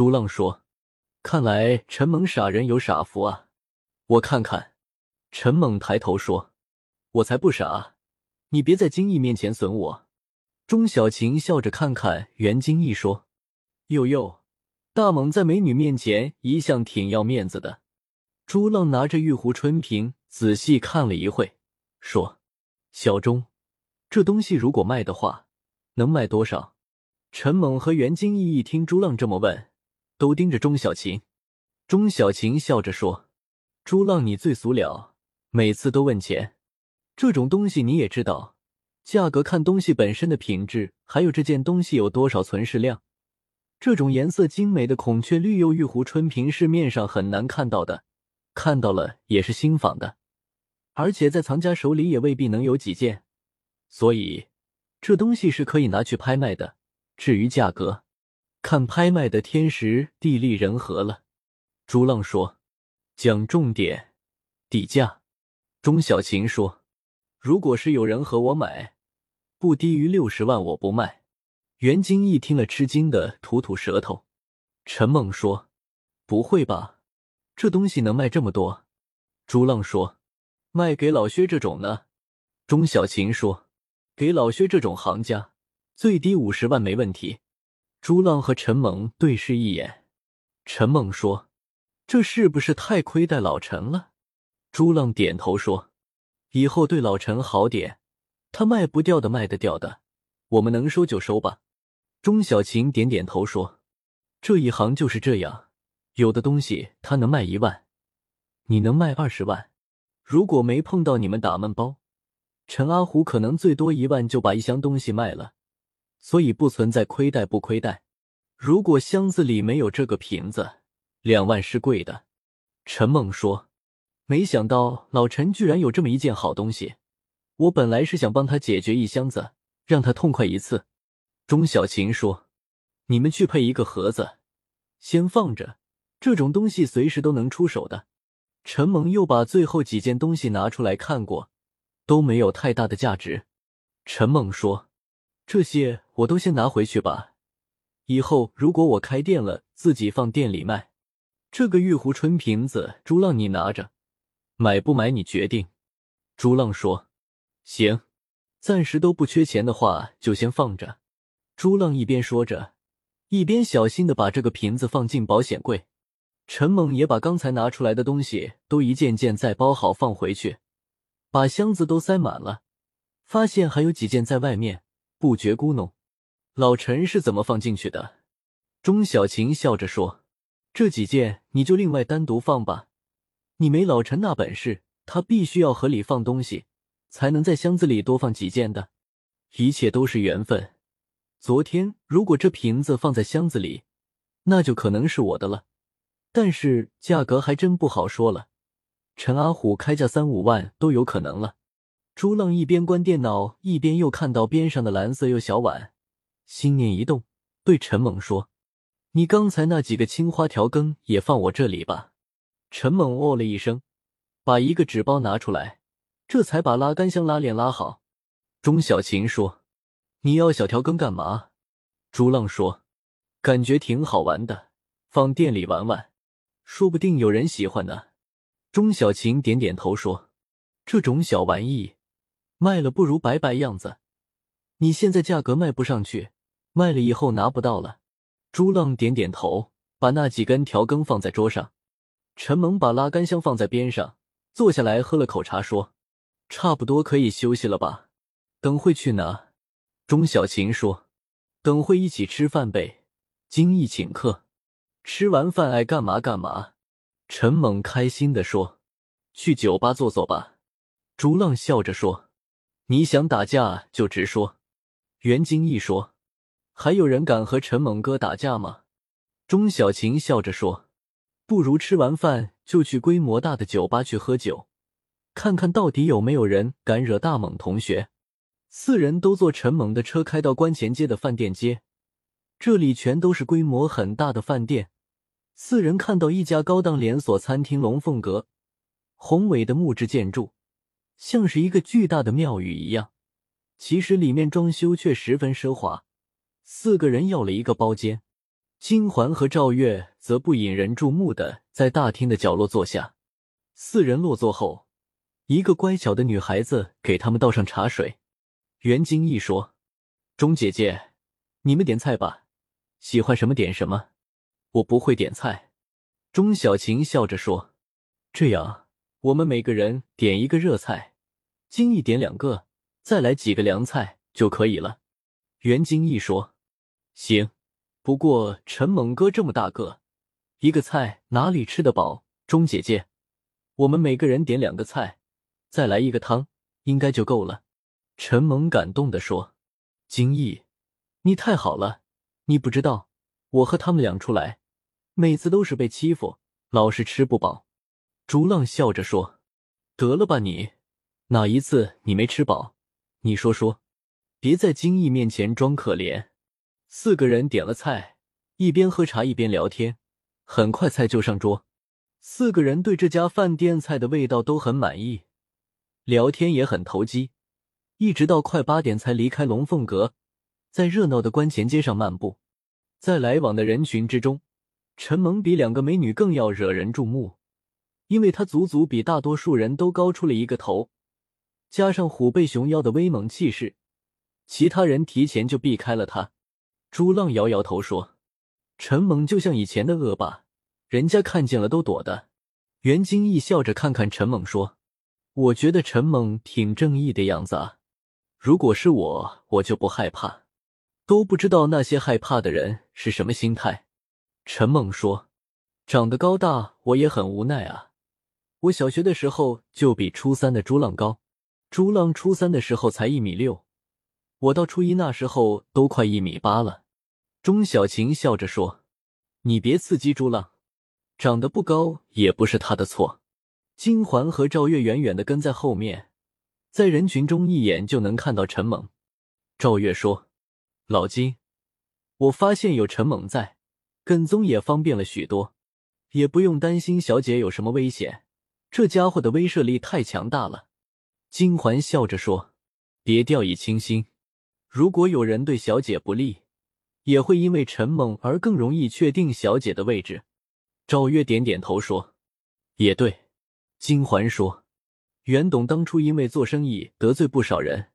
朱浪说：“看来陈猛傻人有傻福啊！我看看。”陈猛抬头说：“我才不傻，你别在金毅面前损我。”钟小晴笑着看看袁金毅说：“呦呦，大猛在美女面前一向挺要面子的。”朱浪拿着玉壶春瓶仔细看了一会，说：“小钟，这东西如果卖的话，能卖多少？”陈猛和袁金毅一听朱浪这么问，都盯着钟小琴。钟小琴笑着说：“朱浪，你最俗了，每次都问钱。这种东西你也知道，价格看东西本身的品质，还有这件东西有多少存世量。这种颜色精美的孔雀绿釉玉壶春瓶，市面上很难看到的。”看到了也是新仿的，而且在藏家手里也未必能有几件，所以这东西是可以拿去拍卖的。至于价格，看拍卖的天时地利人和了。朱浪说：“讲重点，底价。”钟小琴说：“如果是有人和我买，不低于六十万，我不卖。”袁金义听了吃惊的吐吐舌头。陈梦说：“不会吧？”这东西能卖这么多？朱浪说：“卖给老薛这种呢。”钟小琴说：“给老薛这种行家，最低五十万没问题。”朱浪和陈猛对视一眼，陈猛说：“这是不是太亏待老陈了？”朱浪点头说：“以后对老陈好点，他卖不掉的卖得掉的，我们能收就收吧。”钟小琴点点头说：“这一行就是这样。”有的东西他能卖一万，你能卖二十万。如果没碰到你们打闷包，陈阿虎可能最多一万就把一箱东西卖了，所以不存在亏待不亏待。如果箱子里没有这个瓶子，两万是贵的。陈梦说：“没想到老陈居然有这么一件好东西，我本来是想帮他解决一箱子，让他痛快一次。”钟小琴说：“你们去配一个盒子，先放着。”这种东西随时都能出手的。陈猛又把最后几件东西拿出来看过，都没有太大的价值。陈猛说：“这些我都先拿回去吧，以后如果我开店了，自己放店里卖。这个玉壶春瓶子，朱浪你拿着，买不买你决定。”朱浪说：“行，暂时都不缺钱的话，就先放着。”朱浪一边说着，一边小心的把这个瓶子放进保险柜。陈猛也把刚才拿出来的东西都一件件再包好放回去，把箱子都塞满了，发现还有几件在外面，不觉咕哝：“老陈是怎么放进去的？”钟小琴笑着说：“这几件你就另外单独放吧，你没老陈那本事，他必须要合理放东西，才能在箱子里多放几件的。一切都是缘分。昨天如果这瓶子放在箱子里，那就可能是我的了。”但是价格还真不好说了，陈阿虎开价三五万都有可能了。朱浪一边关电脑，一边又看到边上的蓝色釉小碗，心念一动，对陈猛说：“你刚才那几个青花条羹也放我这里吧。”陈猛哦了一声，把一个纸包拿出来，这才把拉杆箱拉链拉好。钟小琴说：“你要小条羹干嘛？”朱浪说：“感觉挺好玩的，放店里玩玩。”说不定有人喜欢呢。钟小琴点点头说：“这种小玩意卖了不如白白样子。你现在价格卖不上去，卖了以后拿不到了。”朱浪点点头，把那几根条羹放在桌上。陈猛把拉杆箱放在边上，坐下来喝了口茶，说：“差不多可以休息了吧？等会去拿？”钟小琴说：“等会一起吃饭呗，精益请客。”吃完饭爱干嘛干嘛，陈猛开心的说：“去酒吧坐坐吧。”朱浪笑着说：“你想打架就直说。”袁金义说：“还有人敢和陈猛哥打架吗？”钟小琴笑着说：“不如吃完饭就去规模大的酒吧去喝酒，看看到底有没有人敢惹大猛同学。”四人都坐陈猛的车开到关前街的饭店街。这里全都是规模很大的饭店。四人看到一家高档连锁餐厅——龙凤阁，宏伟的木质建筑，像是一个巨大的庙宇一样。其实里面装修却十分奢华。四个人要了一个包间，金环和赵月则不引人注目的在大厅的角落坐下。四人落座后，一个乖巧的女孩子给他们倒上茶水。袁金义说：“钟姐姐，你们点菜吧，喜欢什么点什么。我不会点菜。”钟小琴笑着说：“这样，我们每个人点一个热菜，金义点两个，再来几个凉菜就可以了。”袁金义说：“行。”不过陈猛哥这么大个，一个菜哪里吃得饱？钟姐姐，我们每个人点两个菜，再来一个汤，应该就够了。陈猛感动的说：“金毅，你太好了！你不知道，我和他们俩出来，每次都是被欺负，老是吃不饱。”朱浪笑着说：“得了吧你，哪一次你没吃饱？你说说，别在金毅面前装可怜。”四个人点了菜，一边喝茶一边聊天。很快菜就上桌，四个人对这家饭店菜的味道都很满意，聊天也很投机。一直到快八点才离开龙凤阁，在热闹的关前街上漫步。在来往的人群之中，陈萌比两个美女更要惹人注目，因为她足足比大多数人都高出了一个头，加上虎背熊腰的威猛气势，其他人提前就避开了他。朱浪摇摇头说：“陈猛就像以前的恶霸，人家看见了都躲的。”袁金义笑着看看陈猛说：“我觉得陈猛挺正义的样子啊，如果是我，我就不害怕。都不知道那些害怕的人是什么心态。”陈猛说：“长得高大，我也很无奈啊。我小学的时候就比初三的朱浪高，朱浪初三的时候才一米六。”我到初一那时候都快一米八了，钟小晴笑着说：“你别刺激朱浪，长得不高也不是他的错。”金环和赵月远远的跟在后面，在人群中一眼就能看到陈猛。赵月说：“老金，我发现有陈猛在，跟踪也方便了许多，也不用担心小姐有什么危险。这家伙的威慑力太强大了。”金环笑着说：“别掉以轻心。”如果有人对小姐不利，也会因为陈猛而更容易确定小姐的位置。赵月点点头说：“也对。”金环说：“袁董当初因为做生意得罪不少人，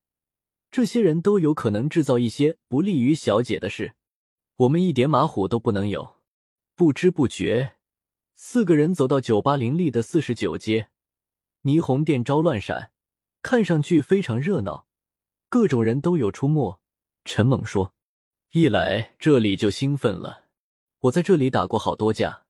这些人都有可能制造一些不利于小姐的事，我们一点马虎都不能有。”不知不觉，四个人走到酒吧林立的四十九街，霓虹店招乱闪，看上去非常热闹。各种人都有出没。陈猛说：“一来这里就兴奋了，我在这里打过好多架，